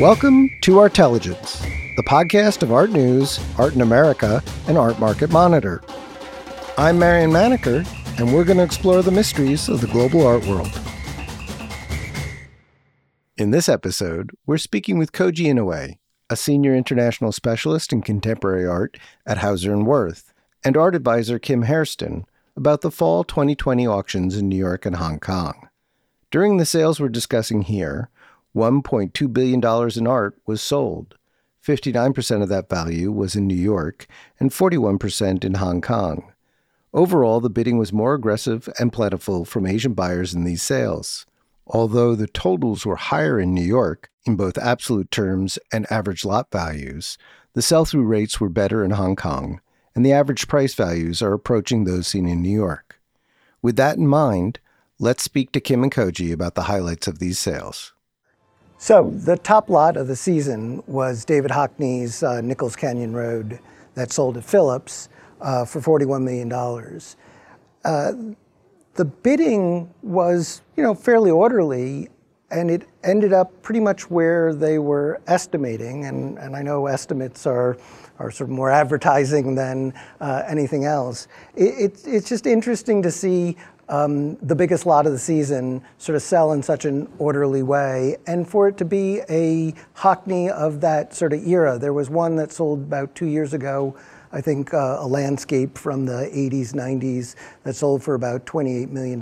Welcome to Artelligence, the podcast of art news, art in America, and art market monitor. I'm Marion Maneker, and we're going to explore the mysteries of the global art world. In this episode, we're speaking with Koji Inoue, a senior international specialist in contemporary art at Hauser and Wirth, and art advisor Kim Heirston about the fall 2020 auctions in New York and Hong Kong. During the sales we're discussing here, $1.2 billion in art was sold. 59% of that value was in New York and 41% in Hong Kong. Overall, the bidding was more aggressive and plentiful from Asian buyers in these sales. Although the totals were higher in New York, in both absolute terms and average lot values, the sell through rates were better in Hong Kong, and the average price values are approaching those seen in New York. With that in mind, let's speak to Kim and Koji about the highlights of these sales. So, the top lot of the season was David Hockney's uh, Nichols Canyon Road that sold at Phillips uh, for $41 million. Uh, the bidding was, you know, fairly orderly, and it ended up pretty much where they were estimating. And, and I know estimates are, are sort of more advertising than uh, anything else. It, it, it's just interesting to see um, the biggest lot of the season sort of sell in such an orderly way, and for it to be a Hockney of that sort of era. There was one that sold about two years ago, I think uh, a landscape from the 80s, 90s that sold for about $28 million.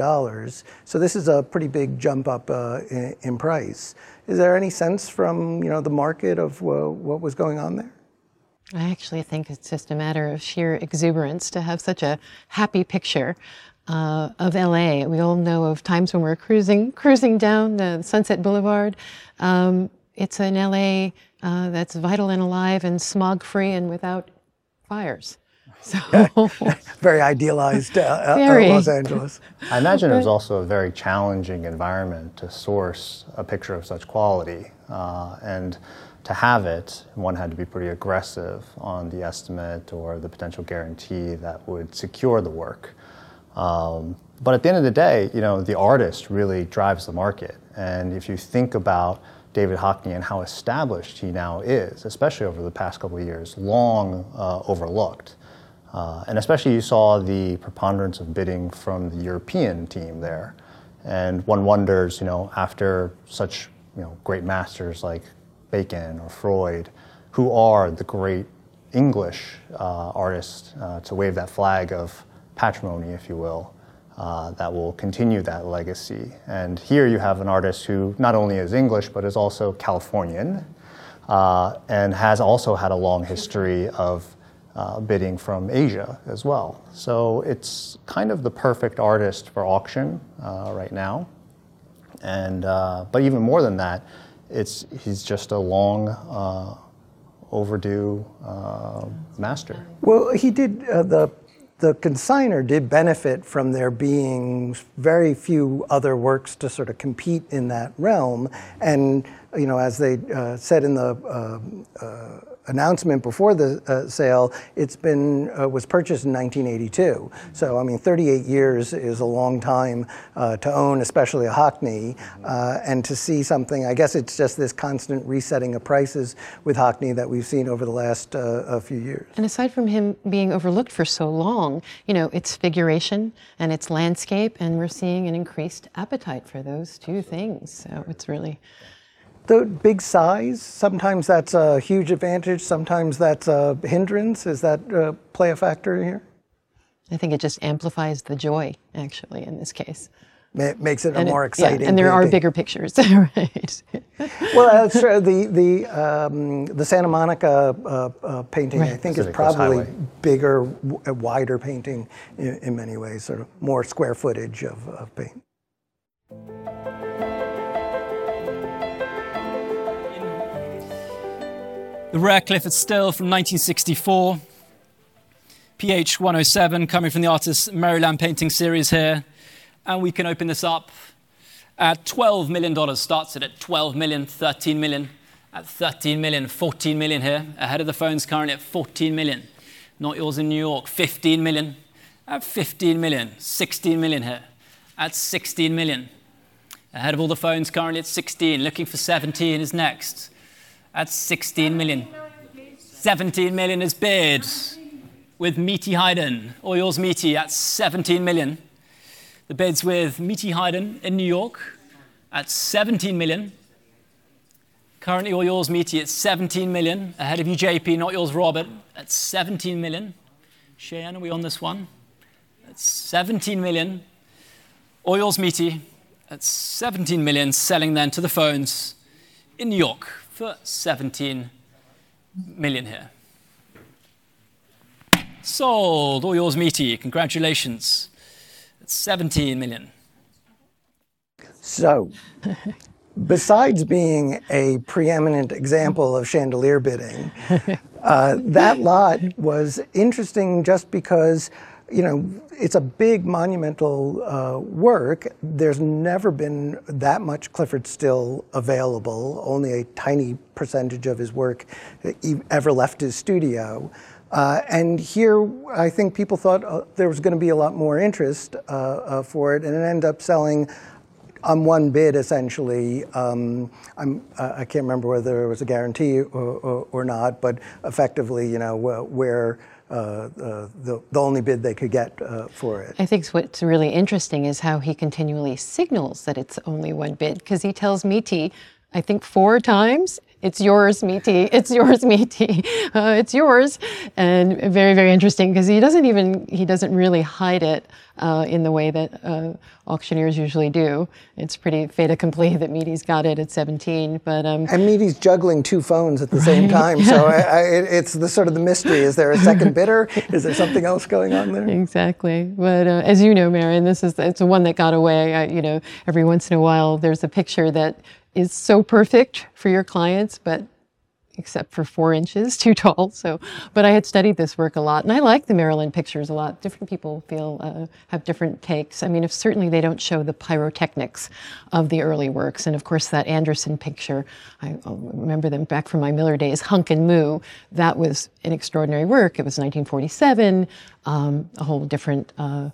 So this is a pretty big jump up uh, in, in, price. Is there any sense from you know the market of uh, what was going on there? I actually think it's just a matter of sheer exuberance to have such a happy picture uh, of LA. We all know of times when we're cruising cruising down the Sunset Boulevard. Um, it's an LA uh, that's vital and alive and smog free and without fires. So very idealized uh, uh, very. Los Angeles. I imagine it was also a very challenging environment to source a picture of such quality, uh, and to have it, one had to be pretty aggressive on the estimate or the potential guarantee that would secure the work. Um, but at the end of the day, you know, the artist really drives the market. And if you think about David Hockney and how established he now is, especially over the past couple of years, long uh, overlooked. Uh, and especially you saw the preponderance of bidding from the European team there. And one wonders, you know, after such you know, great masters like Bacon or Freud, who are the great English uh, artists uh, to wave that flag of patrimony, if you will, uh, that will continue that legacy. And here you have an artist who not only is English, but is also Californian uh, and has also had a long history of uh, bidding from Asia as well. So it's kind of the perfect artist for auction uh, right now. And, uh, but even more than that, it's, he's just a long uh, overdue master. Well, he did the the consigner did benefit from there being very few other works to sort of compete in that realm. And, you know, as they uh, said in the uh, uh, announcement before the uh, sale, it's been uh, was purchased in 1982. So I mean, 38 years is a long time uh, to own, especially a Hockney, uh, and to see something. I guess it's just this constant resetting of prices with Hockney that we've seen over the last uh, few years. And aside from him being overlooked for so long, you know, it's figuration and it's landscape, and we're seeing an increased appetite for those two things. So it's really the big size, sometimes that's a huge advantage, sometimes that's a hindrance. Is that uh, play a factor here? I think it just amplifies the joy, actually, in this case. It makes it and a more exciting. Yeah, and there are bigger pictures, right? well, that's true. The the um, the Santa Monica uh, uh, painting, right. I think, Pacific is probably bigger, w- wider painting in, in, many ways, sort of more square footage of, of paint. The rare Clyfford Still from 1964. PH 107 coming from the artist's Maryland painting series here. And we can open this up at $12 million. Starts it at 12 million, 13 million, at 13 million, 14 million here. Ahead of the phones currently at 14 million. Not yours in New York, 15 million. At 15 million, 16 million here. At 16 million. Ahead of all the phones currently at 16. Looking for 17 is next. At 16 million. 17 million is bid with Meaty Haydn, or yours Meaty at 17 million. The bids with Meaty Haydn in New York at 17 million. Currently, all yours Meaty at 17 million. Ahead of you, JP, not yours, Robert, at 17 million. Cheyenne, are we on this one? At 17 million. All yours Meaty at 17 million, selling then to the phones in New York for 17 million here. Sold. All yours Meaty. Congratulations. 17 million. So, besides being a preeminent example of chandelier bidding, uh, that lot was interesting just because, you know, it's a big monumental uh, work. There's never been that much Clyfford Still available. Only a tiny percentage of his work ever left his studio. Uh, and here, I think people thought uh, there was going to be a lot more interest uh, uh, for it, and it ended up selling on one bid essentially. Um, uh, i can't remember whether there was a guarantee or, or, or not, but effectively, you know, where. Uh, the, the only bid they could get uh, for it. I think what's really interesting is how he continually signals that it's only one bid because he tells Meaty, I think four times it's yours, Meaty. It's yours, Meaty. Uh, it's yours. And very, very interesting because he doesn't even, he doesn't really hide it uh, in the way that uh, auctioneers usually do. It's pretty fait accompli that Meaty's got it at 17. But um, And Meaty's juggling two phones at the right? same time. So I, I, it's the sort of the mystery. Is there a second bidder? Is there something else going on there? Exactly. But uh, as you know, Marion, this is, it's the one that got away. I, you know, every once in a while there's a picture that is so perfect for your clients, but except for four inches too tall. So, but I had studied this work a lot, and I like the Maryland pictures a lot. Different people feel uh, have different takes. I mean, if certainly they don't show the pyrotechnics of the early works, and of course that Anderson picture, I remember them back from my Miller days, Hunk and Moo. That was an extraordinary work. It was 1947, um, a whole different. Uh,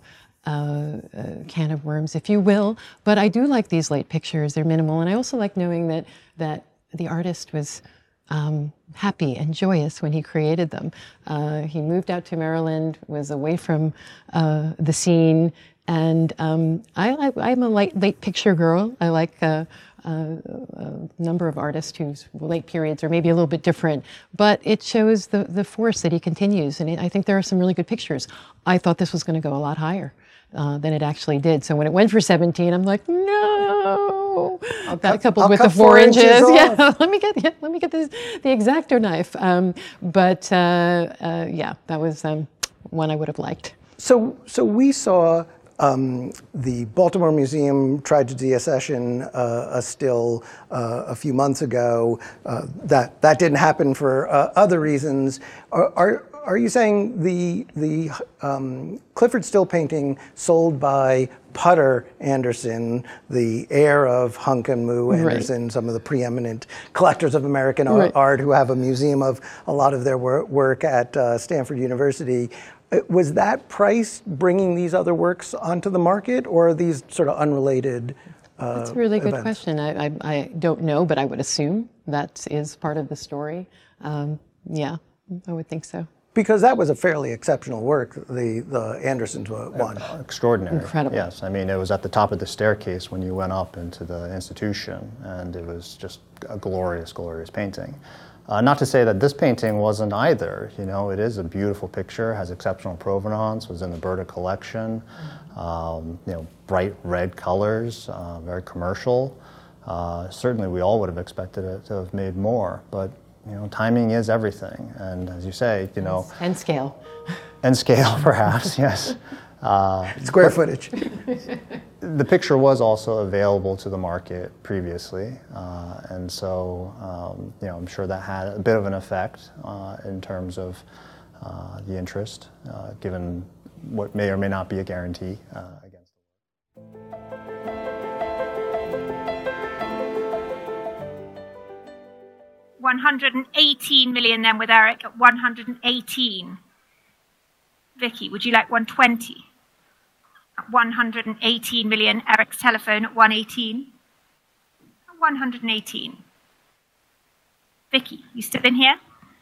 uh, can of worms, if you will. But I do like these late pictures. They're minimal. And I also like knowing that, that the artist was um, happy and joyous when he created them. Uh, he moved out to Maryland, was away from uh, the scene, and um, I, am a late, late picture girl. I like uh, uh, a number of artists whose late periods are maybe a little bit different, but it shows the, the force that he continues. And I think there are some really good pictures. I thought this was going to go a lot higher uh, than it actually did. So when it went for 17, I'm like, no. I'll that cut, coupled I'll with the four, four inches, inches yeah. let me get yeah, let me get this, the exacto knife. Um, but uh, uh, yeah, that was um, one I would have liked. So so we saw. Um, the Baltimore Museum tried to deaccession uh, a still uh, a few months ago. Uh, that that didn't happen for uh, other reasons. Are, are, are you saying the the um, Clyfford Still painting sold by Putter Anderson, the heir of Hunk and Moo Anderson, right. some of the preeminent collectors of American right. art who have a museum of a lot of their work at uh, Stanford University. Uh, was that price bringing these other works onto the market, or are these sort of unrelated? Uh, That's a really good question. I, I, I, don't know, but I would assume that is part of the story. Um, yeah, I would think so because that was a fairly exceptional work, the, the Andersons one. Extraordinary. Incredible. Yes, I mean, it was at the top of the staircase when you went up into the institution, and it was just a glorious, glorious painting. Uh, not to say that this painting wasn't either. You know, it is a beautiful picture, has exceptional provenance, was in the Berta collection. Um, you know, bright red colors, uh, very commercial. Uh, certainly, we all would have expected it to have made more, but you know, timing is everything. And as you say, you know. And scale. And scale, perhaps, yes. Uh, Square footage. the picture was also available to the market previously, uh, and so um, you know I'm sure that had a bit of an effect uh, in terms of uh, the interest, uh, given what may or may not be a guarantee 118 million then with Eric at 118. Vicky, would you like 120? At 118 million, Eric's telephone at 118. 118. Vicky, you still in here?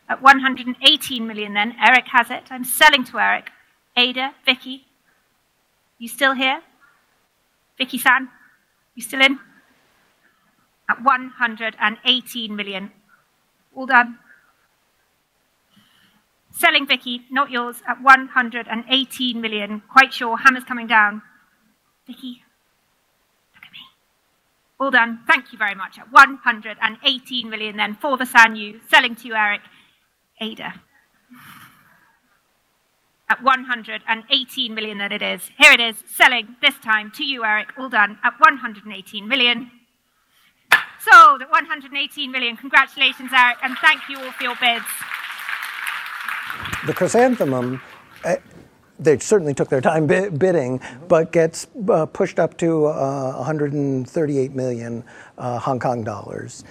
At 118 million then, Eric has it. I'm selling to Eric. Ada, Vicky, you still here? Vicky San, you still in? At 118 million. All done. Selling Vicky, not yours, at 118 million. Quite sure, hammer's coming down. Vicky, look at me. All done. Thank you very much. At 118 million then for the Sanyu. Selling to you, Eric. Ada. At 118 million that it is. Here it is, selling this time to you, Eric. All done at 118 million. Sold at 118 million. Congratulations, Eric, and thank you all for your bids. The chrysanthemum, uh, they certainly took their time bidding, but gets uh, pushed up to uh, 138 million uh, Hong Kong dollars.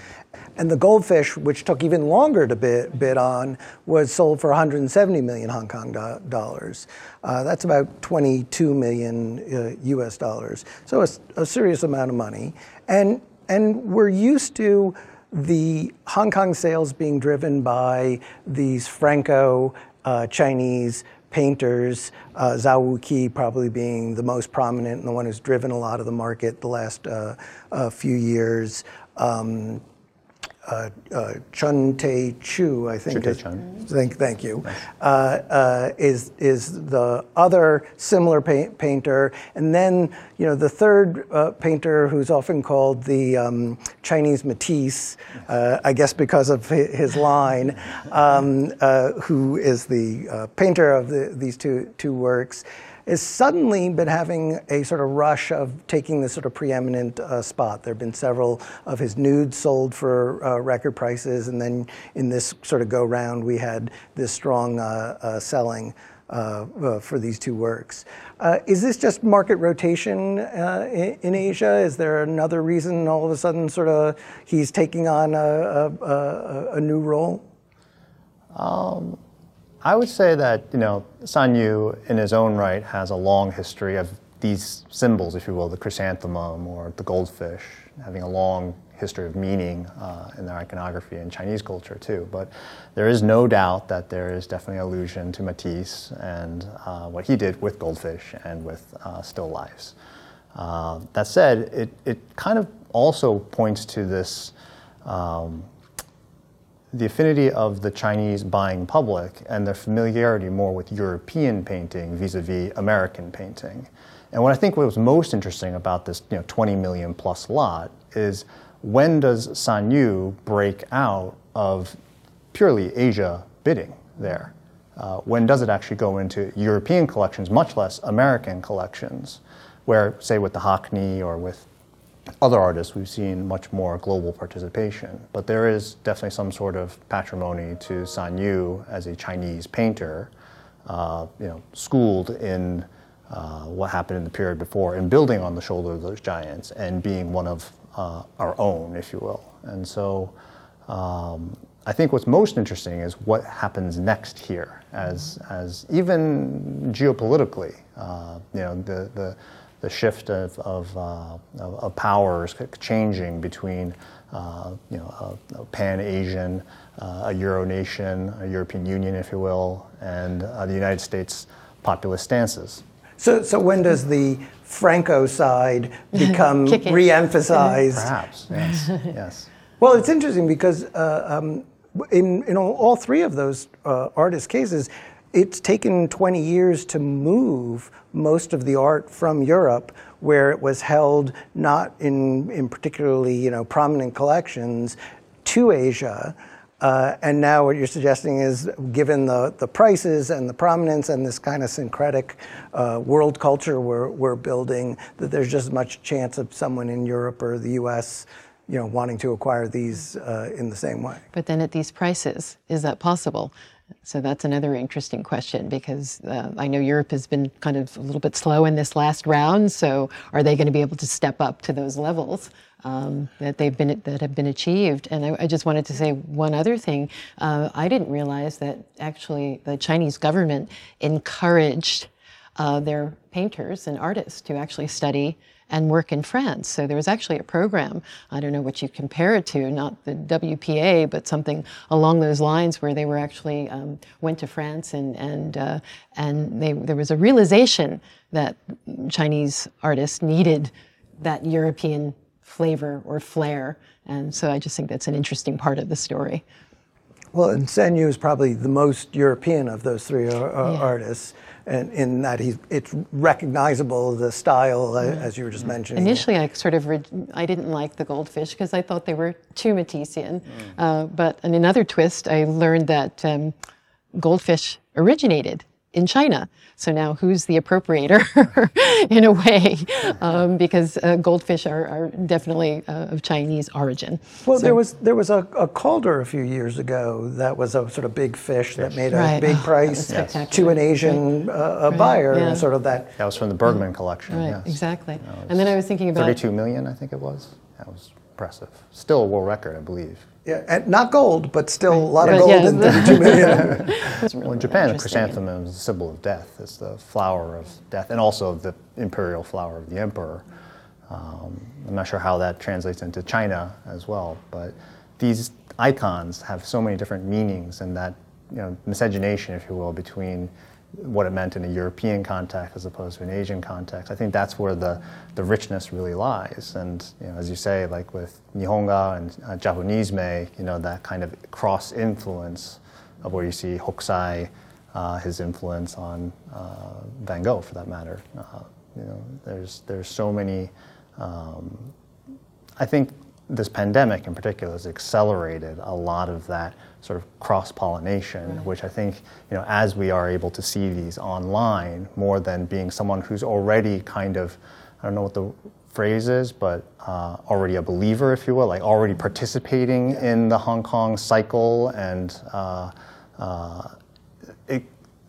And the goldfish, which took even longer to bid, bid on, was sold for 170 million Hong Kong do- dollars. Uh, that's about 22 million uh, US dollars. So a, a, serious amount of money. And, and we're used to the Hong Kong sales being driven by these Franco uh, Chinese painters, uh, Zao Wou-Ki probably being the most prominent and the one who's driven a lot of the market the last uh, uh, few years. Um, uh, uh, Chun Te Chu, I think. Is, thank, thank you. Uh, uh, is is the other similar painter, and then you know the third uh, painter, who's often called the um, Chinese Matisse, uh, I guess because of his line, um, who is the painter of the, these two two works has suddenly been having a sort of rush of taking this sort of preeminent uh, spot. There have been several of his nudes sold for uh, record prices, and then in this sort of go round, we had this strong uh, uh selling. Uh, uh, for these two works. is this just market rotation in, in, Asia? Is there another reason all of a sudden sort of he's taking on a, a, a, a new role? Um, I would say that you know Sanyu, in his own right, has a long history of these symbols, if you will, the chrysanthemum or the goldfish, having a long history of meaning uh, in their iconography in Chinese culture too. But there is no doubt that there is definitely allusion to Matisse and uh, what he did with goldfish and with uh, still lifes. Uh, that said, it, it kind of also points to this. Um, the affinity of the Chinese buying public and their familiarity more with European painting vis-a-vis American painting. And what I think was most interesting about this you know, 20 million plus lot is when does Sanyu break out of purely Asia bidding there? Uh, when does it actually go into European collections, much less American collections, where, say, with the Hockney or with other artists, we've seen much more global participation. But there is definitely some sort of patrimony to Sanyu as a Chinese painter, uh, you know, schooled in uh, what happened in the period before and building on the shoulder of those giants and being one of uh, our own, if you will. And so um, I think what's most interesting is what happens next here, as, as even geopolitically, uh, you know, the, the the shift of, of, uh, of, powers changing between uh, you know, a, a pan-Asian, uh, a Euro nation, a European Union, if you will, and uh, the United States populist stances. So, so when does the Franco side become re-emphasized? Perhaps, yes, yes. Well, it's interesting because uh, um, in, in all three of those uh, artist cases, it's taken 20 years to move most of the art from Europe, where it was held not in, in particularly you know, prominent collections, to Asia. Uh, and now what you're suggesting is, given the, the prices and the prominence and this kind of syncretic uh, world culture we're, we're building, that there's just as much chance of someone in Europe or the U.S. You know, wanting to acquire these uh, in the same way. But then at these prices, is that possible? So that's another interesting question because uh, I know Europe has been kind of a little bit slow in this last round. So are they going to be able to step up to those levels um, that they've been that have been achieved? And I, I just wanted to say one other thing. Uh, I didn't realize that actually the Chinese government encouraged uh, their painters and artists to actually study and work in France. So there was actually a program, I don't know what you compare it to, not the WPA, but something along those lines where they were actually um, went to France and, and, uh, and they, there was a realization that Chinese artists needed that European flavor or flair. And so I just think that's an interesting part of the story. Well, and Sanyu is probably the most European of those three ar- yeah. artists and in that he's it's recognizable the style mm. as you were just mentioning. Initially, I sort of re- I didn't like the goldfish because I thought they were too Matissean. Mm. Uh, but in another twist, I learned that um, goldfish originated in China. So now who's the appropriator in a way? Um, because uh, goldfish are, are definitely uh, of Chinese origin. Well, so, there was there was a, a, Calder a few years ago that was a sort of big fish, fish. that made a right. big oh, price to an Asian right. uh, right. buyer, yeah. sort of that. That was from the Bergman collection. Right, yes. exactly. And then I was thinking about 32 million, I think it was. That was impressive. Still a world record, I believe. Yeah, and not gold, but still a lot of gold yeah, in 32 million. well, in Japan, the chrysanthemum is a symbol of death. It's the flower of death, and also the imperial flower of the emperor. Um, I'm not sure how that translates into China as well, but these icons have so many different meanings, and that you know miscegenation, if you will, between what it meant in a European context as opposed to an Asian context. I think that's where the, the richness really lies. And you know, as you say, like with Nihonga and uh, Japanese May, you know, that kind of cross influence of where you see Hokusai, uh, his influence on uh, Van Gogh, for that matter. Uh, you know, there's there's so many. Um, I think this pandemic in particular has accelerated a lot of that sort of cross pollination, which I think, you know, as we are able to see these online, more than being someone who's already kind of, I don't know what the phrase is, but uh, already a believer, if you will, like already participating in the Hong Kong cycle, and uh, uh,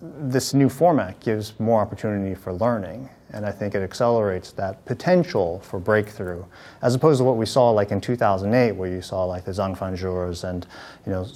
this new format gives more opportunity for learning and I think it accelerates that potential for breakthrough, as opposed to what we saw like in 2008, where you saw like the Zeng Fanzhis and you know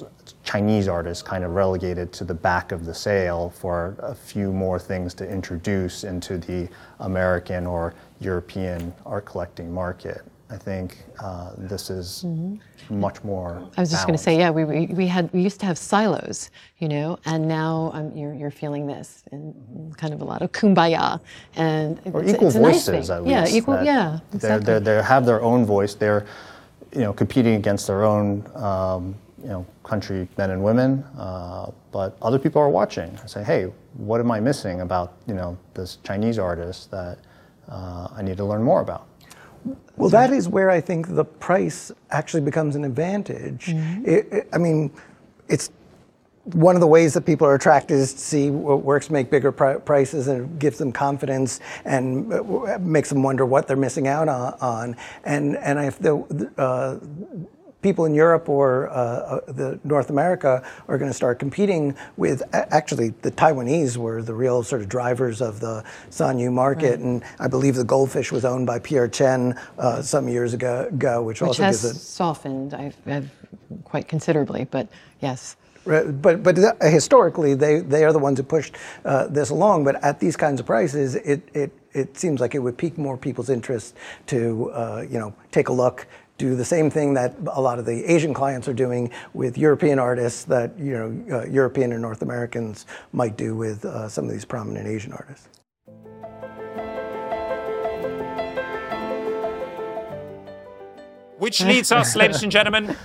Chinese artists kind of relegated to the back of the sale for a few more things to introduce into the American or European art collecting market. I think uh, this is mm-hmm. much more. I was just going to say, yeah, we, we, we, had we used to have silos, you know, and now um, you're, you're feeling this and kind of a lot of kumbaya and or it's, equal it's voices nice at least. Yeah, equal. Yeah, exactly. They they have their own voice. They're you know competing against their own um, you know country men and women, uh, but other people are watching. I say, hey, what am I missing about you know this Chinese artist that uh, I need to learn more about? Well, that is where I think the price actually becomes an advantage. Mm-hmm. It, it, I mean, it's one of the ways that people are attracted is to see what works make bigger prices and gives them confidence and uh, makes them wonder what they're missing out on. And and if the uh, people in Europe or uh, uh, the North America are going to start competing with actually the Taiwanese were the real sort of drivers of the Sanyu market, right. and I believe the goldfish was owned by Pierre Chen uh, some years ago, ago which, which also has gives it softened I've, I've quite considerably, but yes. But but historically, they, they are the ones who pushed uh, this along. But at these kinds of prices, it, it it seems like it would pique more people's interest to uh, you know take a look do the same thing that a lot of the Asian clients are doing with European artists that you know uh, European and North Americans might do with uh, some of these prominent Asian artists. Which leads us, ladies and gentlemen,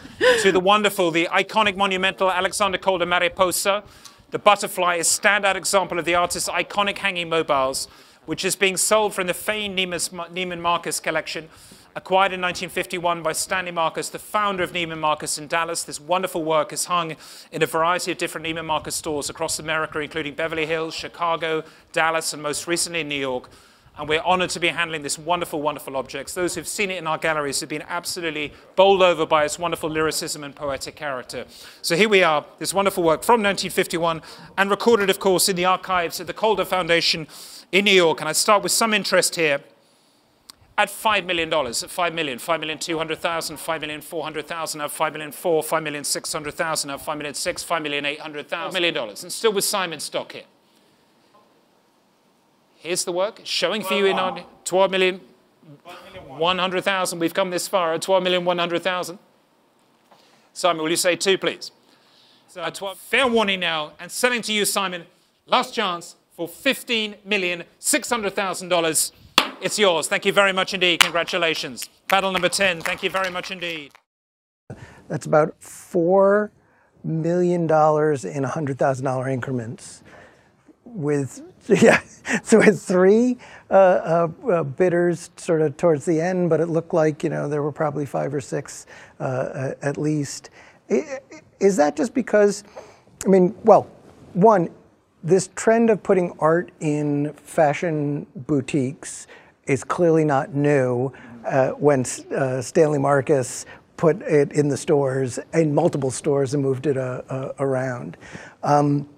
to the wonderful, the iconic, monumental Alexander Calder Mariposa. The butterfly is a standout example of the artist's iconic hanging mobiles, which is being sold from the famed Neiman Marcus collection acquired in 1951 by Stanley Marcus, the founder of Neiman Marcus in Dallas. This wonderful work is hung in a variety of different Neiman Marcus stores across America, including Beverly Hills, Chicago, Dallas, and most recently in New York. And we're honored to be handling this wonderful, wonderful object. Those who've seen it in our galleries have been absolutely bowled over by its wonderful lyricism and poetic character. So here we are, this wonderful work from 1951, and recorded, of course, in the archives at the Calder Foundation in New York. And I start with some interest here at $5 million, at $5 million, 5 million 200,000, 5 million 400,000, at 5 million 4, 5 million 600,000, at 5 million 6, 5 million 800,000, million dollars. And still with Simon Stock here. Here's the work, showing for you in on 12 million, 100,000. We've come this far at 12,100,000. Simon, will you say two, please? So, fair warning now, and selling to you, Simon. Last chance for $15,600,000. It's yours. Thank you very much indeed. Congratulations. Battle number 10. Thank you very much indeed. That's about $4 million in $100,000 increments with yeah, so with three uh, uh, uh, bidders sort of towards the end, but it looked like you know there were probably five or six uh, at least. Is that just because? I mean, well, one, this trend of putting art in fashion boutiques is clearly not new. Uh, when uh, Stanley Marcus put it in the stores, in multiple stores, and moved it around. Um,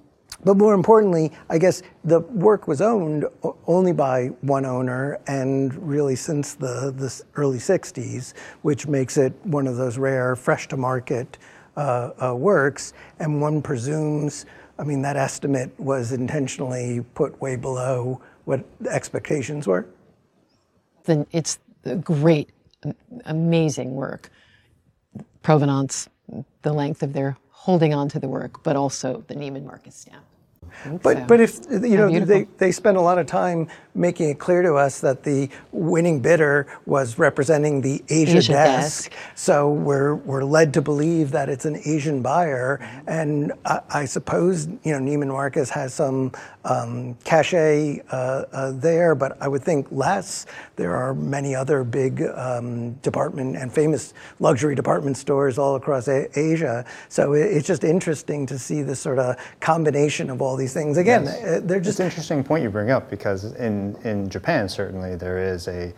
but more importantly, I guess the work was owned only by one owner, and really since the, the early 60s, which makes it one of those rare, fresh to market uh, uh, works. And one presumes, I mean, that estimate was intentionally put way below what the expectations were. Then it's the great, amazing work. Provenance, the length of their holding on to the work, but also the Neiman Marcus stamp. But so. but if you know they, they spend a lot of time making it clear to us that the winning bidder was representing the Asia, Asia desk, desk, so we're we're led to believe that it's an Asian buyer, and I, I suppose you know Neiman Marcus has some um, cachet uh, uh, there, but I would think less. There are many other big um, department and famous luxury department stores all across a- Asia, so it, it's just interesting to see this sort of combination of all these things. Again, yes. Uh, they're just it's an interesting point you bring up because in in Japan certainly there is a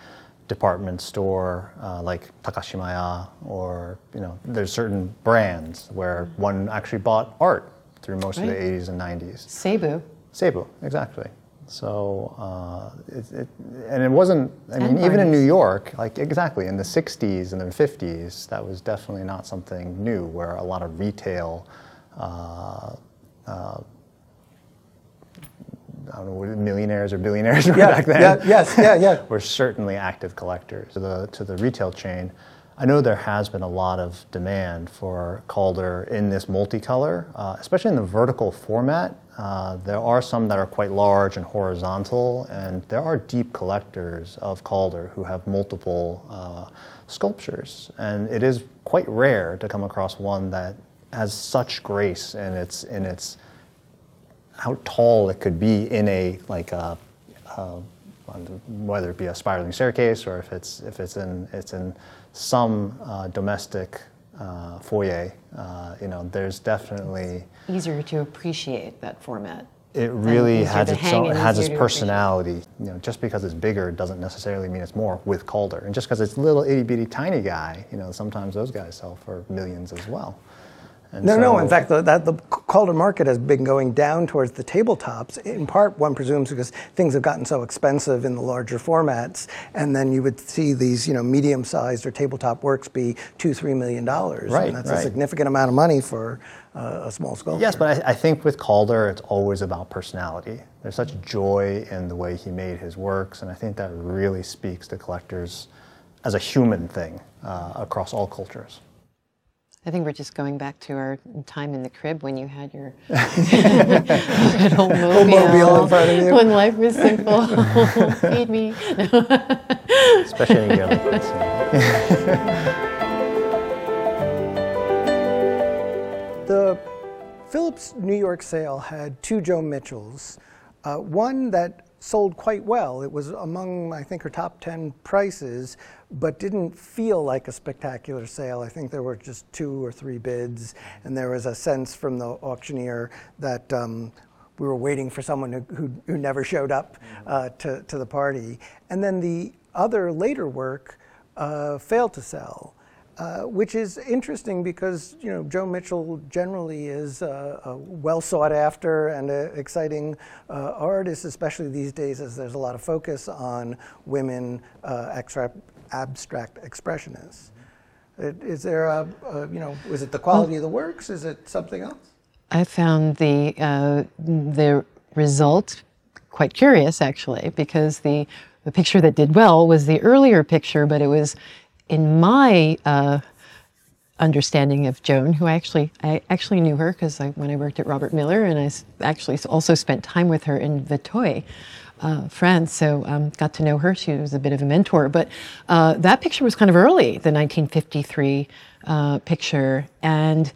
department store uh, like Takashimaya or you know there's certain brands where one actually bought art through most right. of the 80s and 90s. Seibu. Seibu, exactly. So, uh, it, it, and it wasn't, I mean, even in New York, like exactly in the 60s and the 50s, that was definitely not something new where a lot of retail uh, uh, I don't know, millionaires or billionaires yeah, back then. Yeah, yes, yeah, yeah. were certainly active collectors. To the, to the retail chain, I know there has been a lot of demand for Calder in this multicolor, uh, especially in the vertical format. Uh, there are some that are quite large and horizontal, and there are deep collectors of Calder who have multiple uh, sculptures. And it is quite rare to come across one that has such grace in its in its how tall it could be in a like a, uh, whether it be a spiraling staircase or if it's if it's in it's in some uh, domestic uh, foyer. Uh, you know, there's definitely it's easier to appreciate that format. It really has its own, it has its personality. You know, just because it's bigger doesn't necessarily mean it's more with Calder, and just because it's little itty bitty tiny guy, you know, sometimes those guys sell for millions as well. And no, so, no. In fact, the, that, the Calder market has been going down towards the tabletops. In part, one presumes because things have gotten so expensive in the larger formats, and then you would see these, you know, medium-sized or tabletop works be two, three million dollars. Right, and that's right. a significant amount of money for uh, a small sculpture. Yes, but I, I, think with Calder, it's always about personality. There's such joy in the way he made his works, and I think that really speaks to collectors as a human thing uh, across all cultures. I think we're just going back to our time in the crib when you had your little mobile, in front of you. When life was simple. Feed me. Especially in young The Phillips New York sale had two Joan Mitchells. Uh, one that sold quite well. It was among, I think, her top 10 prices, but didn't feel like a spectacular sale. I think there were just two or three bids, and there was a sense from the auctioneer that um, we were waiting for someone who, who, who never showed up uh, to, to the party. And then the other later work uh, failed to sell. Uh, which is interesting because you know Joan Mitchell generally is uh, a well sought after and exciting uh, artist, especially these days as there's a lot of focus on women uh, extra- abstract expressionists. Is there a, a, you know is it the quality of the works? Is it something else? I found the uh, the result quite curious actually because the the picture that did well was the earlier picture, but it was in my uh, understanding of Joan, who I actually I actually knew her because when I worked at Robert Miller, and I actually also spent time with her in Vétheuil. Uh, France, so um, got to know her. She was a bit of a mentor. But uh, that picture was kind of early, the 1953 uh, picture. And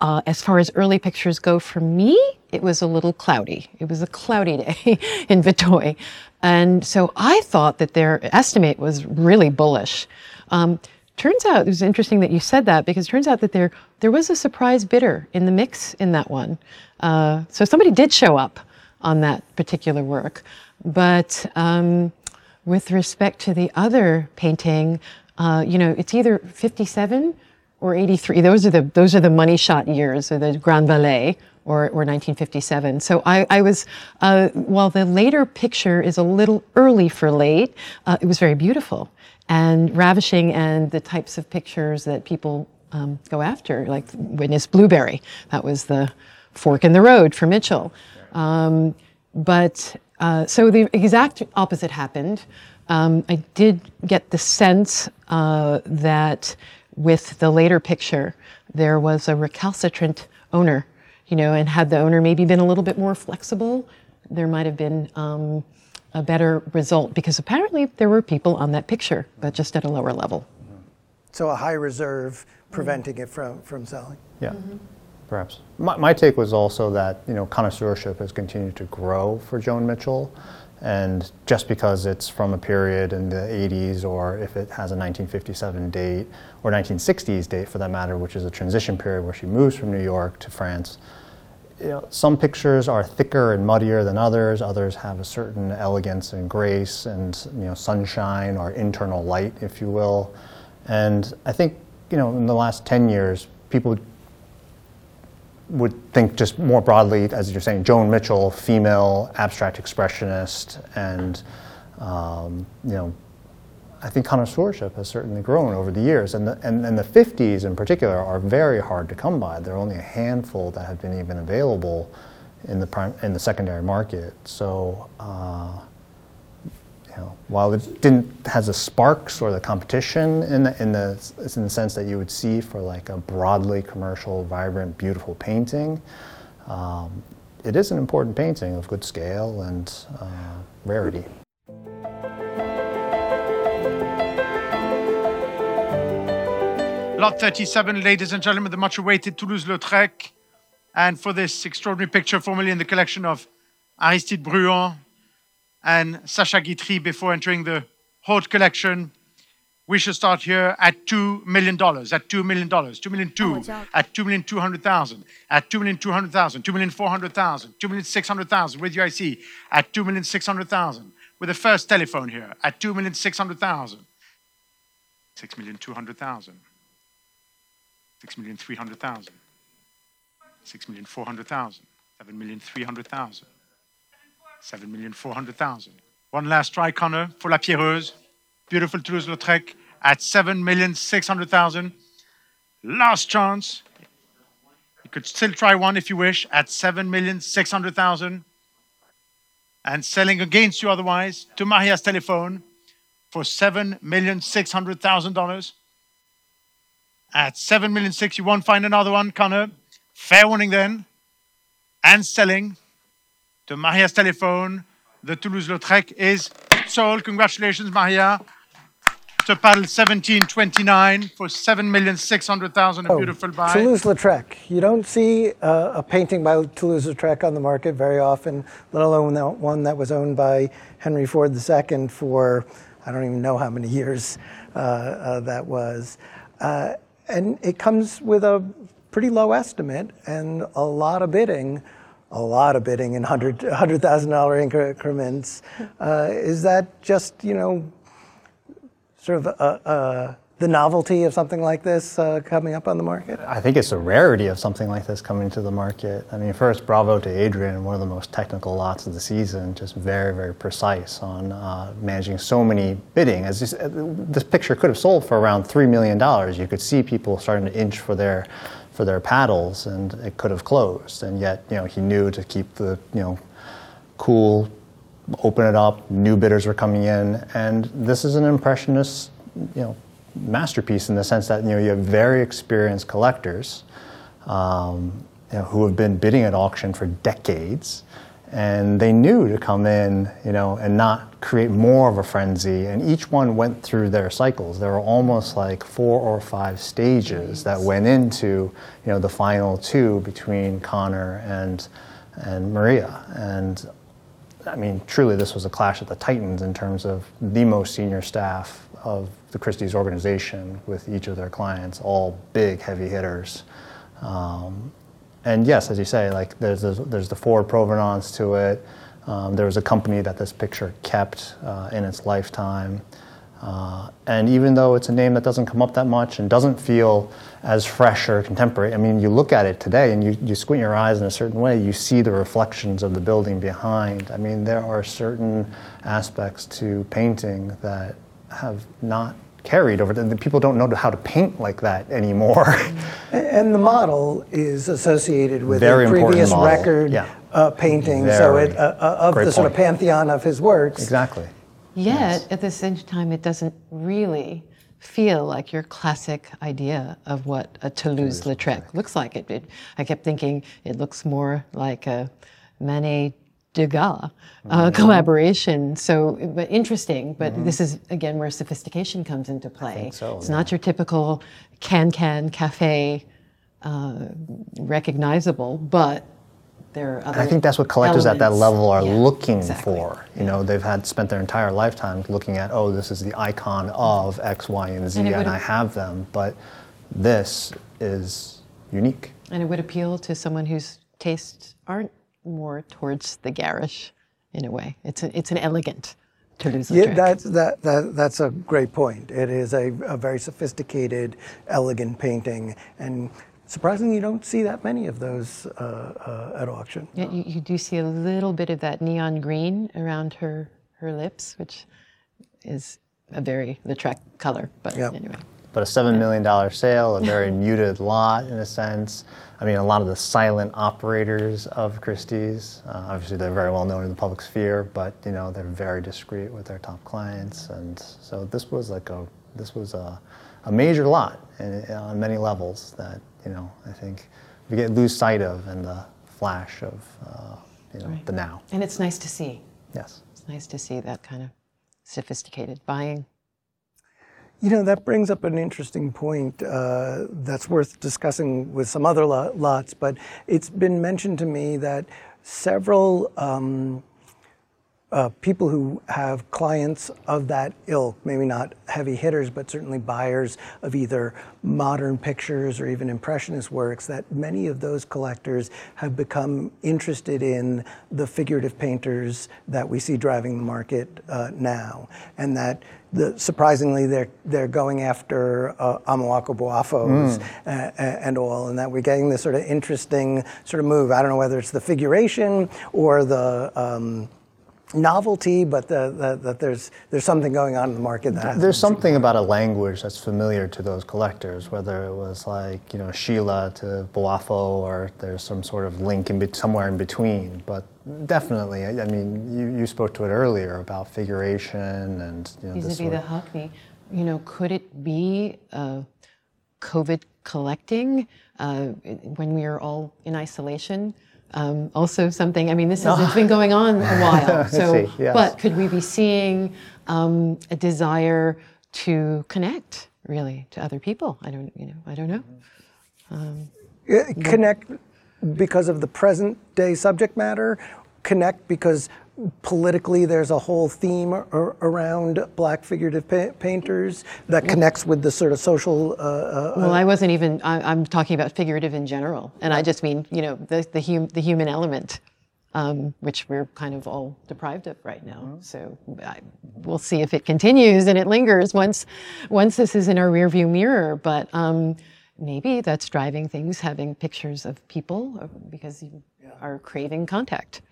uh, as far as early pictures go, for me, it was a little cloudy. It was a cloudy day in Vétheuil. And so I thought that their estimate was really bullish. Um, turns out it was interesting that you said that because it turns out that there there was a surprise bidder in the mix in that one. Uh, so somebody did show up on that particular work, but um, with respect to the other painting, uh, you know, it's either 57 or 83. Those are the those are the money shot years, or the Grande Vallée, or, or 1957. So I, I was, uh, while the later picture is a little early for late, uh, it was very beautiful and ravishing and the types of pictures that people um, go after, like Witness Blueberry. That was the fork in the road for Mitchell. Um, but uh, so the exact opposite happened. Um, I did get the sense uh, that with the later picture, there was a recalcitrant owner, you know, and had the owner maybe been a little bit more flexible, there might have been um, a better result because apparently there were people on that picture, but just at a lower level. So a high reserve preventing it from, from selling? Yeah. Mm-hmm. Perhaps. My, my take was also that you know connoisseurship has continued to grow for Joan Mitchell, and just because it's from a period in the 80s, or if it has a 1957 date, or 1960s date for that matter, which is a transition period where she moves from New York to France, you know, some pictures are thicker and muddier than others. Others have a certain elegance and grace and you know sunshine or internal light, if you will. And I think you know in the last ten years, people would think just more broadly, as you're saying, Joan Mitchell, female abstract expressionist, and um, you know I think connoisseurship has certainly grown over the years, and the, and, and the 50s in particular are very hard to come by. There are only a handful that have been even available in the prime, in the secondary market. So, uh, you know, while it didn't has the sparks or the competition in the, in the in the sense that you would see for like a broadly commercial, vibrant, beautiful painting, um, it is an important painting of good scale and uh, rarity. Lot 37, ladies and gentlemen, the much awaited Toulouse-Lautrec. And for this extraordinary picture, formerly in the collection of Aristide Bruant and Sacha Guitry before entering the Haute collection, we should start here at $2 million, oh, at $2 million, $2 million two, at $2 million 200,000, at $2 million 200,000, $2 million 400,000, $2 million 600,000 with UIC, at $2 million 600,000, with the first telephone here, at $2 million 600,000, $6 million 200,000. 6,300,000, 6,400,000, 7,300,000, 7,400,000. One last try, Connor, for La Pierreuse. Beautiful Toulouse-Lautrec at 7,600,000. Last chance. You could still try one if you wish at 7,600,000. And selling against you otherwise to Maria's telephone for $7,600,000 at 7 million six. You won't find another one, Connor. Fair warning then. And selling to Maria's telephone. The Toulouse-Lautrec is sold. Congratulations, Maria. To paddle 1729 for 7,600,000, a oh, beautiful buy. Toulouse-Lautrec. You don't see uh, a painting by Toulouse-Lautrec on the market very often, let alone one that was owned by Henry Ford II for, I don't even know how many years uh, uh, that was. And it comes with a pretty low estimate and a lot of bidding, a lot of bidding in hundred hundred thousand dollar increments. Uh, is that just you know sort of a, a the novelty of something like this uh, coming up on the market? I think it's a rarity of something like this coming to the market. I mean, first, bravo to Adrian, one of the most technical lots of the season, just very, very precise on uh, managing so many bidding. As this, uh, this picture could have sold for around $3 million. You could see people starting to inch for their for their paddles, and it could have closed. And yet, you know, he knew to keep the, you know, cool open it up, new bidders were coming in, and this is an impressionist, you know, masterpiece in the sense that you know you have very experienced collectors um, you know, who have been bidding at auction for decades, and they knew to come in, you know, and not create more of a frenzy. And each one went through their cycles. There were almost like four or five stages that went into, you know, the final two between Connor and and Maria. And I mean, truly, this was a clash of the titans in terms of the most senior staff of the Christie's organization with each of their clients, all big, heavy hitters. Um, and yes, as you say, like there's a, there's the Ford provenance to it. Um, there was a company that this picture kept uh, in its lifetime. Uh, and even though it's a name that doesn't come up that much and doesn't feel as fresh or contemporary, I mean, you look at it today and you, you squint your eyes in a certain way, you see the reflections of the building behind. I mean, there are certain aspects to painting that have not carried over. The people don't know how to paint like that anymore. And the model is associated with Very a previous model, record yeah. uh, painting, so it, uh, uh, of Great the sort of pantheon of his works. exactly. Yet, at the same time, it doesn't really feel like your classic idea of what a Toulouse-Lautrec looks like. It, it, I kept thinking it looks more like a Manet Degas uh, collaboration. So, but interesting. But this is again where sophistication comes into play. so, it's not your typical can-can cafe uh, recognizable, but there are other. And I think that's what collectors at that level are Yeah, looking exactly. for. You know, they've had spent their entire lifetime looking at, oh, this is the icon of X, Y, and Z, And and, I have them. But this is unique. And it would appeal to someone whose tastes aren't more towards the garish in a way. It's, a, it's an elegant Toulouse-Lautrec. Yeah, that's, that, that, that's a great point. It is a, a very sophisticated, elegant painting, and surprisingly, you don't see that many of those uh, uh, at auction. Yeah, you, you do see a little bit of that neon green around her, her lips, which is a very the Lautrec color. But Yep. anyway. But a $7 million sale, a very muted lot in a sense. I mean, a lot of the silent operators of Christie's, uh, obviously they're very well known in the public sphere, but you know, they're very discreet with their top clients. And so this was like a, this was a, a major lot in, on many levels that, you know, I think we get lose sight of in the flash of, uh, you know, Right. the now. And it's nice to see. Yes. It's nice to see that kind of sophisticated buying. You know, that brings up an interesting point uh, that's worth discussing with some other lo- lots, but it's been mentioned to me that several um, uh, people who have clients of that ilk, maybe not heavy hitters, but certainly buyers of either modern pictures or even impressionist works, that many of those collectors have become interested in the figurative painters that we see driving the market uh, now, and that the, surprisingly they're they're going after uh, Amoako Boafos uh, and all, and that we're getting this sort of interesting sort of move. I don't know whether it's the figuration or the um, novelty, but the, the, that there's there's something going on in the market that hasn't There's something about a language that's familiar to those collectors, whether it was like you know Sheila to Boafo, or there's some sort of link in be- somewhere in between. But definitely, I, I mean, you, you spoke to it earlier about figuration and you know, this vis-a-vis the of- Hockney, you know, could it be uh, COVID collecting uh, when we are all in isolation? Um, also, something. I mean, this is it's been going on a while. So, see, yes. but could we be seeing um, a desire to connect really to other people? I don't, you know, I don't know. Uh, connect because of the present day subject matter connect because politically there's a whole theme ar- around black figurative pa- painters that connects with the sort of social uh, uh, Well, I wasn't even. I, I'm talking about figurative in general, and I just mean, you know, the the, hum, the human element, um, which we're kind of all deprived of right now. So I, we'll see if it continues and it lingers once once this is in our rearview mirror. But um, maybe that's driving things, having pictures of people, uh, because you are craving contact.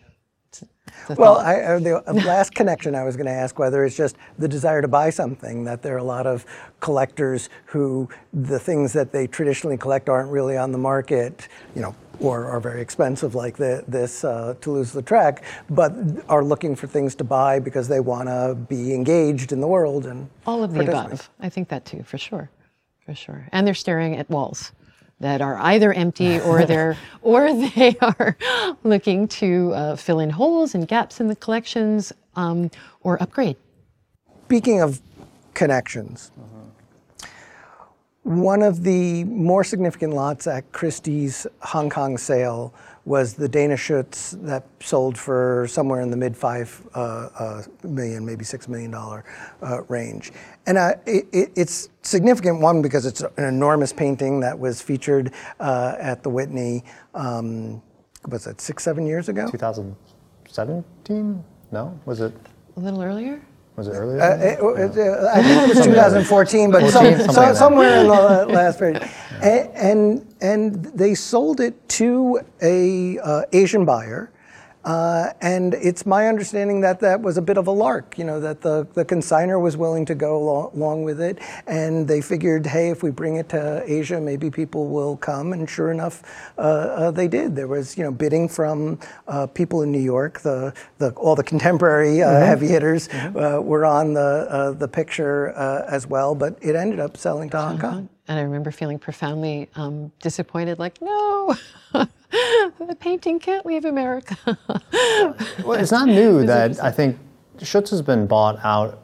It's a- it's a Well. I, uh, the last connection I was going to ask whether it's just the desire to buy something, that there are a lot of collectors who the things that they traditionally collect aren't really on the market, you know, or are very expensive, like the, this uh, Toulouse-Lautrec, but are looking for things to buy because they want to be engaged in the world and all of the above. I think that too, for sure, for sure. And they're staring at walls that are either empty or they're or they are looking to uh, fill in holes and gaps in the collections um, or upgrade. Speaking of connections. One of the more significant lots at Christie's Hong Kong sale was the Dana Schutz that sold for somewhere in the mid five uh, uh, million, maybe six million dollar uh, range. And uh, it, it, it's significant one because it's an enormous painting that was featured uh, at the Whitney. Um, was it six, seven years ago? 2017? No, was it? A little earlier. Was it earlier? Uh, it, it, I think it was 2014, but 14, some, so, like somewhere in the last period. And, and, and they sold it to a uh, Asian buyer uh, and it's my understanding that that was a bit of a lark, you know, that the, the consigner was willing to go along, along with it. And they figured, hey, if we bring it to Asia, maybe people will come. And sure enough, uh, uh, they did. There was, you know, bidding from uh, people in New York. The, the, all the contemporary uh, mm-hmm. heavy hitters mm-hmm. Uh, were on the, the picture as well. But it ended up selling to Hong Kong. And I remember feeling profoundly um, disappointed, like, no. the painting can't leave America. well, it's not new that I think Schutz has been bought out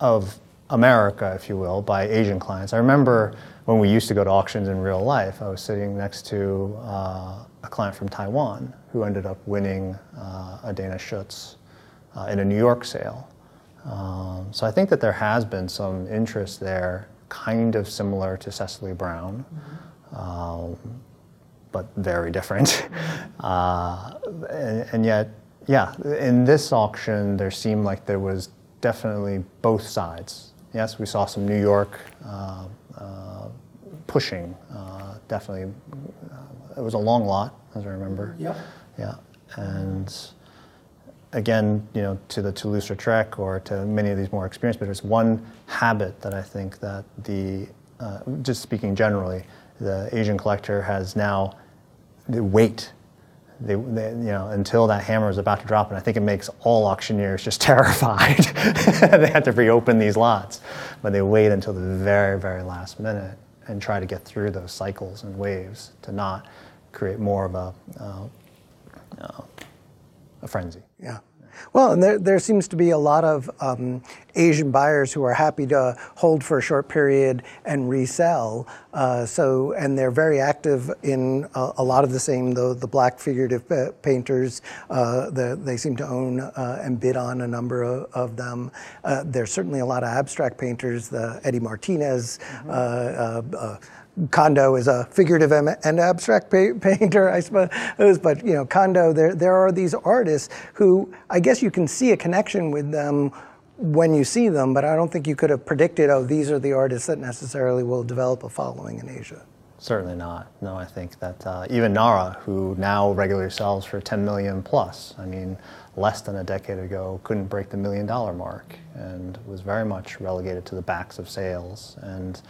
of America, if you will, by Asian clients. I remember when we used to go to auctions in real life, I was sitting next to uh, a client from Taiwan who ended up winning uh, a Dana Schutz uh, in a New York sale. Um, so I think that there has been some interest there, kind of similar to Cecily Brown. Um, but very different. Uh, and, and, yet, yeah, in this auction, there seemed like there was definitely both sides. Yes, we saw some New York uh, uh, pushing, uh, definitely. Uh, it was a long lot, as I remember. Yeah. Yeah. And again, you know, to the Toulouse-Lautrec or to many of these more experienced bidders, one habit that I think that the, uh, just speaking generally, the Asian collector has now they wait. They, they, you know, until that hammer is about to drop, and I think it makes all auctioneers just terrified. they have to reopen these lots, but they wait until the very, very last minute and try to get through those cycles and waves to not create more of a, uh, a frenzy. Yeah. Well, and there, there seems to be a lot of um, Asian buyers who are happy to hold for a short period and resell. Uh, so, and they're very active in a, a lot of the same, the, the black figurative painters. Uh, the, they seem to own uh, and bid on a number of, of them. Uh, there's certainly a lot of abstract painters, the Eddie Martinez. Mm-hmm. Condo is a figurative and abstract painter, I suppose. But you know, Condo, there there are these artists who I guess you can see a connection with them when you see them, but I don't think you could have predicted, oh, these are the artists that necessarily will develop a following in Asia. Certainly not. No, I think that uh, even Nara, who now regularly sells for 10 million plus, I mean, less than a decade ago, couldn't break the million dollar mark and was very much relegated to the backs of sales. And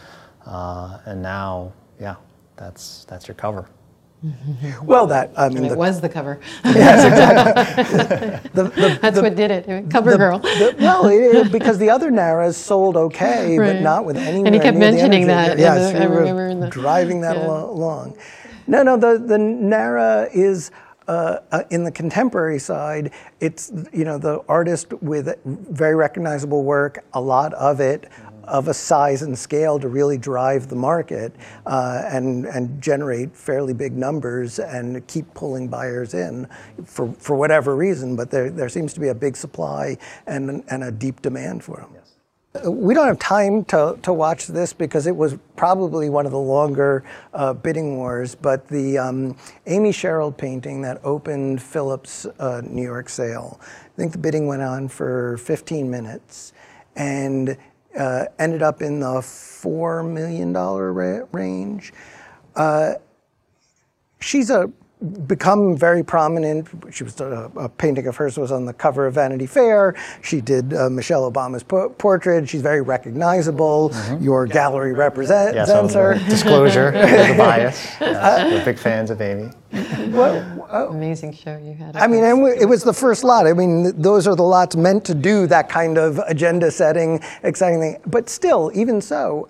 uh, and now, yeah, that's that's your cover. Well, that I mean, and it the, was the cover. Yes, exactly. the, the, That's what did it. Cover girl. well, it, because the other Naras sold okay, right. but not with any. And he kept mentioning that. Yes, yeah, I remember the, driving that yeah. along. No, no, the the Nara is. Uh, uh, in the contemporary side, it's you know the artist with very recognizable work, a lot of it, of a size and scale to really drive the market uh, and, and generate fairly big numbers and keep pulling buyers in for, for whatever reason. But there, there seems to be a big supply and, and a deep demand for them. We don't have time to, to watch this because it was probably one of the longer uh, bidding wars. But the um, Amy Sherald painting that opened Phillips' uh, New York sale, I think the bidding went on for 15 minutes. And uh, ended up in the $4 million ra- range. Uh, she's a become very prominent. She was a, a, painting of hers was on the cover of Vanity Fair. She did uh, Michelle Obama's po- portrait. She's very recognizable. Mm-hmm. Your gallery represents yeah, so her. Disclosure, the bias. Yes, we're big fans of Amy. Well, uh, Amazing show you had. I mean, it was the first lot. I mean, those are the lots meant to do that kind of agenda setting, exciting thing. But still, even so,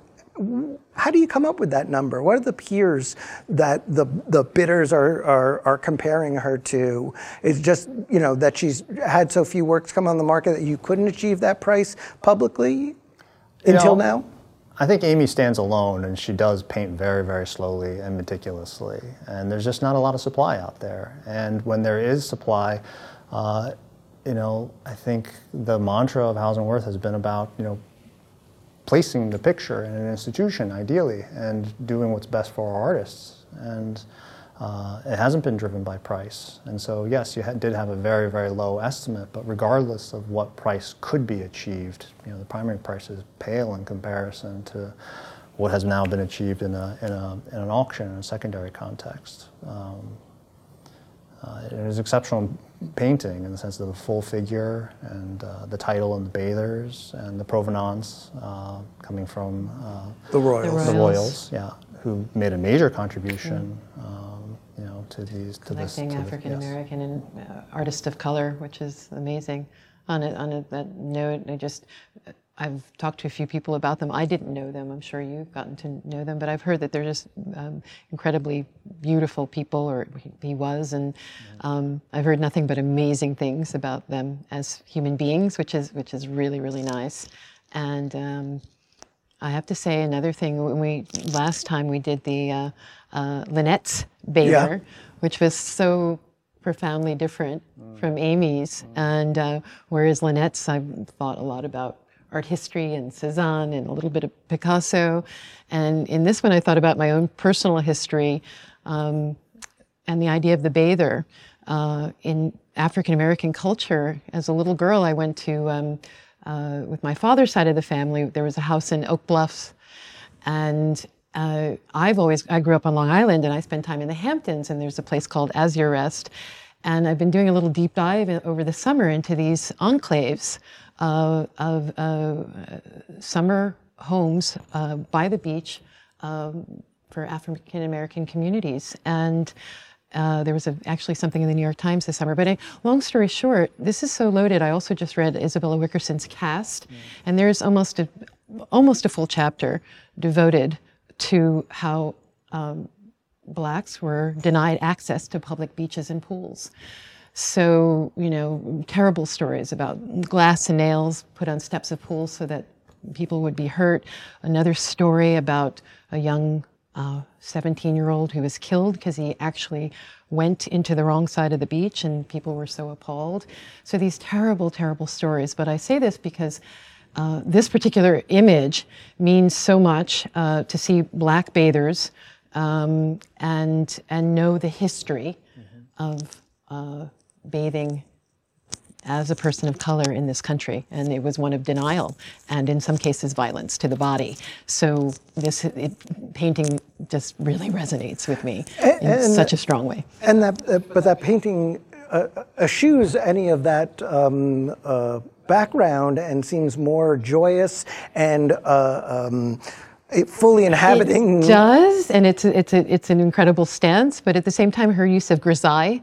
how do you come up with that number? What are the peers that the, the bidders are, are, are comparing her to? Is just, you know, that she's had so few works come on the market that you couldn't achieve that price publicly you until know, now? I think Amy stands alone and she does paint very, very slowly and meticulously. And there's just not a lot of supply out there. And when there is supply, uh, you know, I think the mantra of Hauser & Wirth has been about, you know, placing the picture in an institution, ideally, and doing what's best for our artists. And uh, it hasn't been driven by price. And so, yes, you did have a very, very low estimate, but regardless of what price could be achieved, you know, the primary price is pale in comparison to what has now been achieved in, a, in, a, in an auction in a secondary context. Um, uh, it is exceptional painting in the sense of the full figure and uh, the title and the bathers and the provenance uh, coming from uh, the Royals. The Royals, yeah, who made a major contribution, mm. um, you know, to these to collecting African American yes. and uh, artists of color, which is amazing. On a, on a, that note, I just I've talked to a few people about them. I didn't know them. I'm sure you've gotten to know them, but I've heard that they're just um, incredibly beautiful people, or he was, and um, I've heard nothing but amazing things about them as human beings, which is which is really really nice. And um, I have to say another thing. When we last time we did the uh, uh, Lynette's Bather, yeah. which was so profoundly different mm. from Amy's, mm. and uh, whereas Lynette's, I've thought a lot about art history and Cezanne and a little bit of Picasso. And in this one, I thought about my own personal history um, and the idea of the bather. Uh, in African American culture, as a little girl, I went to, um, uh, with my father's side of the family, there was a house in Oak Bluffs. And uh, I've always, I grew up on Long Island and I spent time in the Hamptons, and there's a place called Azurest. And I've been doing a little deep dive over the summer into these enclaves uh, of uh, summer homes uh, by the beach um, for African American communities. And uh, there was a, actually something in the New York Times this summer. But long story short, this is so loaded. I also just read Isabella Wilkerson's Caste, mm. and there's almost a almost a full chapter devoted to how um, blacks were denied access to public beaches and pools. So, you know, terrible stories about glass and nails put on steps of pools so that people would be hurt. Another story about a young 17 uh, year old who was killed because he actually went into the wrong side of the beach and people were so appalled. So, these terrible, terrible stories. But I say this because. Uh, this particular image means so much uh, to see black bathers um, and and know the history mm-hmm. of uh, bathing as a person of color in this country, and it was one of denial and, in some cases, violence to the body. So this it, painting just really resonates with me and, in and such a strong way. And that, uh, but that painting uh, eschews any of that. Um, uh, background and seems more joyous and uh, um, fully inhabiting. It does, and it's a, it's a, it's an incredible stance. But at the same time, her use of grisaille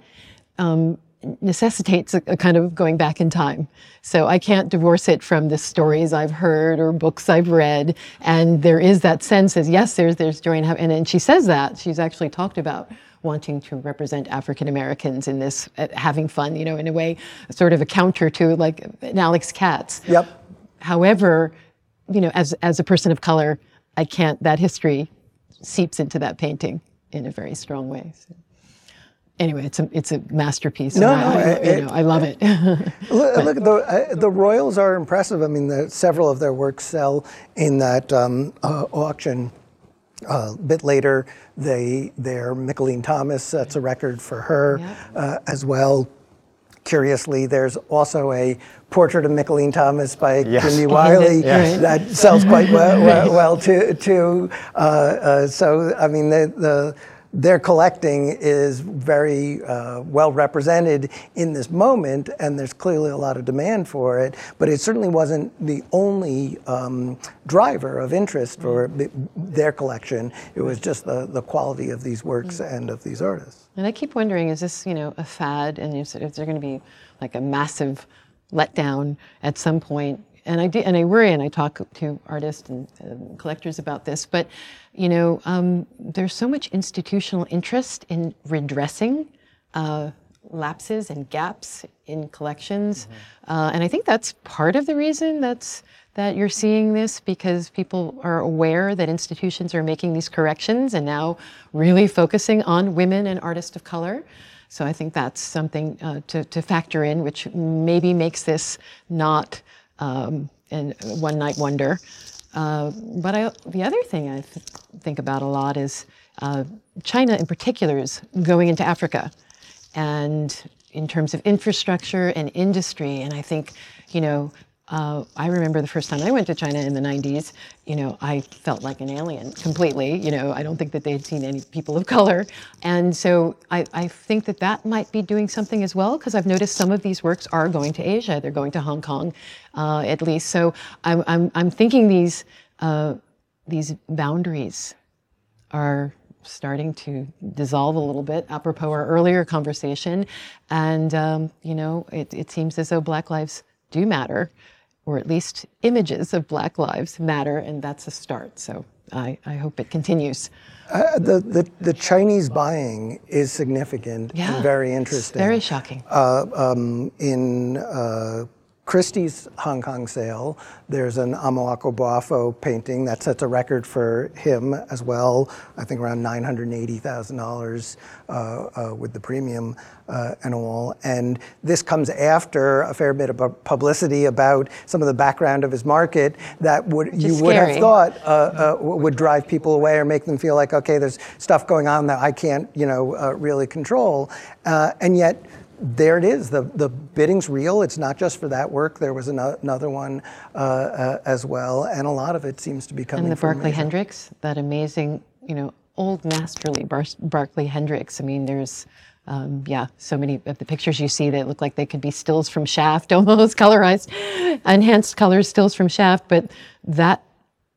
um, necessitates a, a, kind of going back in time. So I can't divorce it from the stories I've heard or books I've read. And there is that sense as yes, there's there's joy and, and and she says that she's actually talked about wanting to represent African Americans in this, uh, having fun, you know, in a way, sort of a counter to like an Alex Katz. Yep. However, you know, as as a person of color, I can't. That history seeps into that painting in a very strong way. So anyway, it's a it's a masterpiece. No, no, I, it, know, I love it. look, look the uh, the Royals are impressive. I mean, the, several of their works sell in that um, uh, auction. Uh, a bit later, they their Mickalene Thomas sets a record for her. Uh, as well. Curiously, there's also a portrait of Mickalene Thomas by yes. Jimmy Wiley yes. that sells quite well, well, well too. too. Uh, uh, so, I mean, the, the their collecting is very uh, well represented in this moment, and there's clearly a lot of demand for it. But it certainly wasn't the only um, driver of interest for their collection. It was just the, the quality of these works and of these artists. And I keep wondering, is this you know a fad, and is, is there going to be like a massive letdown at some point? And I do, and I worry, and I talk to artists and uh, collectors about this. But you know, um, there's so much institutional interest in redressing uh, lapses and gaps in collections, mm-hmm. uh, and I think that's part of the reason that's that you're seeing this because people are aware that institutions are making these corrections and now really focusing on women and artists of color. So I think that's something uh, to, to factor in, which maybe makes this not um, a one night wonder. Uh, but I, the other thing I th- think about a lot is uh, China, in particular, is going into Africa, and in terms of infrastructure and industry. And I think, you know, uh, I remember the first time I went to China in the 90s, you know, I felt like an alien completely. You know, I don't think that they had seen any people of color. And so I, I think that that might be doing something as well, because I've noticed some of these works are going to Asia. They're going to Hong Kong, uh, at least. So I'm, I'm, I'm thinking these, uh, these boundaries are starting to dissolve a little bit, apropos our earlier conversation. And, um, you know, it, it seems as though Black lives do matter or at least images of Black Lives Matter, and that's a start. So I, I hope it continues. Uh, the, the, the, Chinese buying is significant yeah, and very interesting. very shocking. Uh, um, in uh, Christie's Hong Kong sale, there's an Amoako Boafo painting that sets a record for him as well. I think around $980,000 uh, uh, with the premium uh, and all. And this comes after a fair bit of publicity about some of the background of his market that would you scary. would have thought uh, uh, would drive people away or make them feel like, okay, there's stuff going on that I can't, you know, uh, really control. and yet there it is. The, the bidding's real. It's not just for that work. There was another one uh, uh, as well, and a lot of it seems to be coming. And the Barkley Hendricks, that amazing, you know, old masterly Bar- Barkley Hendricks. I mean, there's, um, yeah, so many of the pictures you see that look like they could be stills from Shaft, almost colorized, enhanced colors, stills from Shaft. But that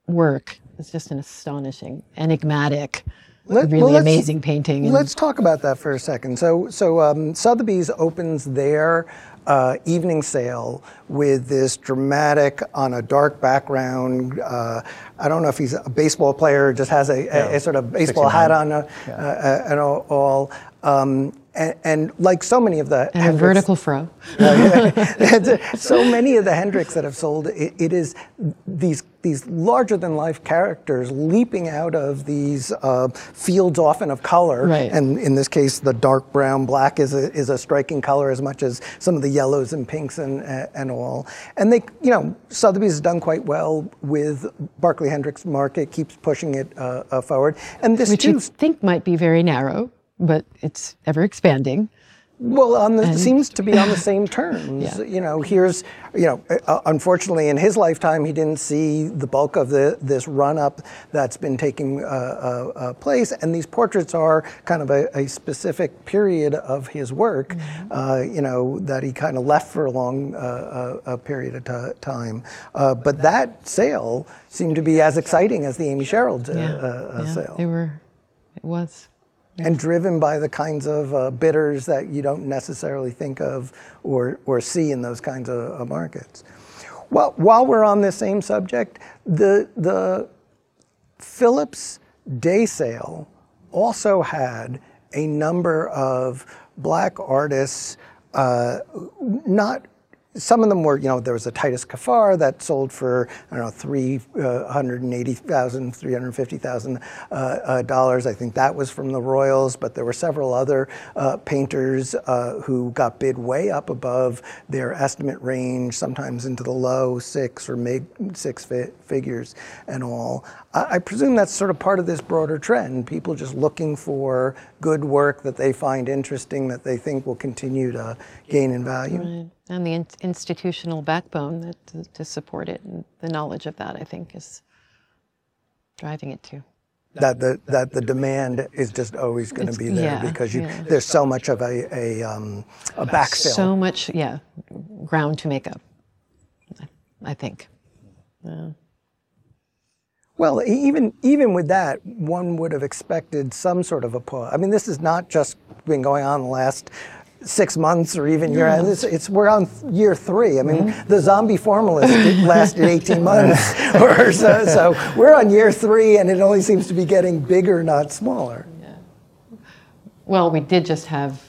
work is just an astonishing, enigmatic let, really well, amazing painting. let's talk about that for a second. So, so um, Sotheby's opens their uh, evening sale with this dramatic on a dark background. Uh, I don't know if he's a baseball player, just has a, yeah. a, a sort of baseball 69. hat on, uh, yeah. Uh, and all. Um, and, and, like so many of the and Hendricks, a vertical fro. so many of the Hendricks that have sold, it, it is these these larger than life characters leaping out of these uh, fields, often of color. Right. And in this case, the dark brown black is a, is a striking color as much as some of the yellows and pinks and and all. And they, you know, Sotheby's has done quite well with Barkley Hendricks market, keeps pushing it uh, uh, forward. And this which too, you think might be very narrow but it's ever expanding. Well, on the, seems to be on the same terms. yeah. You know, here's, you know, uh, unfortunately in his lifetime he didn't see the bulk of the, this run up that's been taking uh, uh, uh, place, and these portraits are kind of a, a specific period of his work, mm-hmm. Uh, you know, that he kind of left for a long uh, period of t- time. but that sale seemed to be as exciting as the Amy Sherald yeah. yeah. sale. They were, it was and driven by the kinds of uh, bidders that you don't necessarily think of or, or see in those kinds of markets. Well, while we're on the same subject, the, the Phillips Day Sale also had a number of black artists, uh, not some of them were, you know, there was a Titus Kaphar that sold for, I don't know, three uh, hundred and eighty thousand, three hundred fifty thousand uh, uh, dollars. I think that was from the Royals, but there were several other uh, painters uh, who got bid way up above their estimate range, sometimes into the low six or mid six fi- figures and all. I, I presume that's sort of part of this broader trend. People just looking for good work that they find interesting, that they think will continue to gain in value. Right and the in- institutional backbone that, to, to, support it and the knowledge of that i think is driving it too that the that the demand is just always going to be there yeah, because you, yeah. there's so much of a a, um, a backfill. So much, yeah, ground to make up. I- I think. Well, e- even even with that, one would have expected some sort of a pause. I mean, this has not just been going on the last six months or even year. It's, it's we're on year three. I mean, Mm-hmm. the zombie formalist lasted 18 months or so. So we're on year three, and it only seems to be getting bigger, not smaller. Yeah. Well, we did just have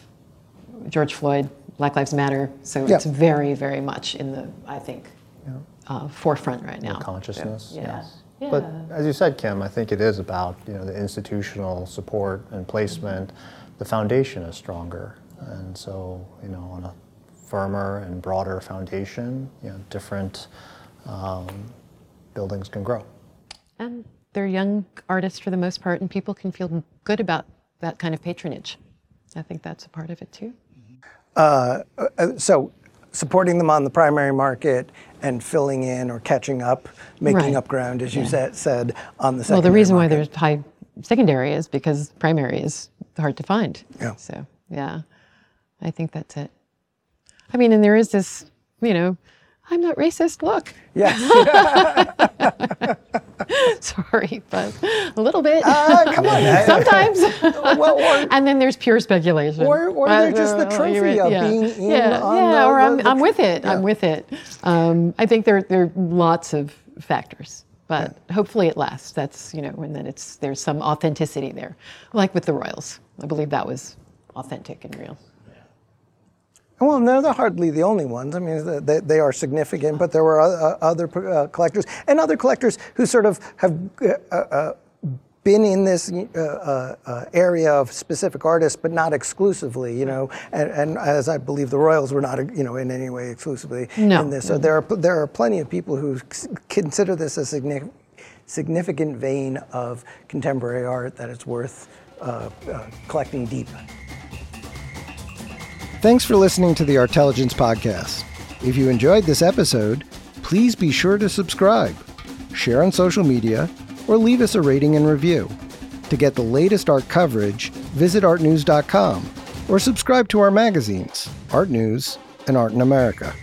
George Floyd, Black Lives Matter, so Yeah. it's very, very much in the, I think, uh, forefront right now. consciousness. Yeah. Yes. Yeah. But as you said, Kim, I think it is about you know the institutional support and placement. The foundation is stronger, and so you know on a firmer and broader foundation, you know different um, buildings can grow. And they're young artists for the most part, and people can feel good about that kind of patronage. I think that's a part of it too. Uh, so supporting them on the primary market and filling in or catching up, making Right. up ground, as you Yeah. said, said on the Well, the reason why there's high secondary is because primary is hard to find. Yeah. So, yeah, I think that's it. I mean, and there is this, you know, I'm not racist, look. Yes. Sorry, but a little bit. Uh, come on. Sometimes. well, or, and then there's pure speculation. Or- or But, they're just the uh, trophy right, of yeah. being in yeah, on yeah, the- or I'm, the I'm with it. I'm with it. Um, I think there, there are lots of factors, but hopefully it lasts. That's, you know, and then it's, there's some authenticity there. Like with the Royals. I believe that was authentic and real. Well, no, they're hardly the only ones. I mean, they, they are significant, but there were uh, other uh, collectors and other collectors who sort of have uh, uh, been in this uh, uh, uh, area of specific artists, but not exclusively. You know, and, and as I believe the Royals were not, you know, in any way exclusively No. in this. So there are there are plenty of people who consider this a significant significant vein of contemporary art that it's worth uh, uh, collecting deep. Thanks for listening to the Artelligence Podcast. If you enjoyed this episode, please be sure to subscribe, share on social media, or leave us a rating and review. To get the latest art coverage, visit artnews.com or subscribe to our magazines, Art News and Art in America.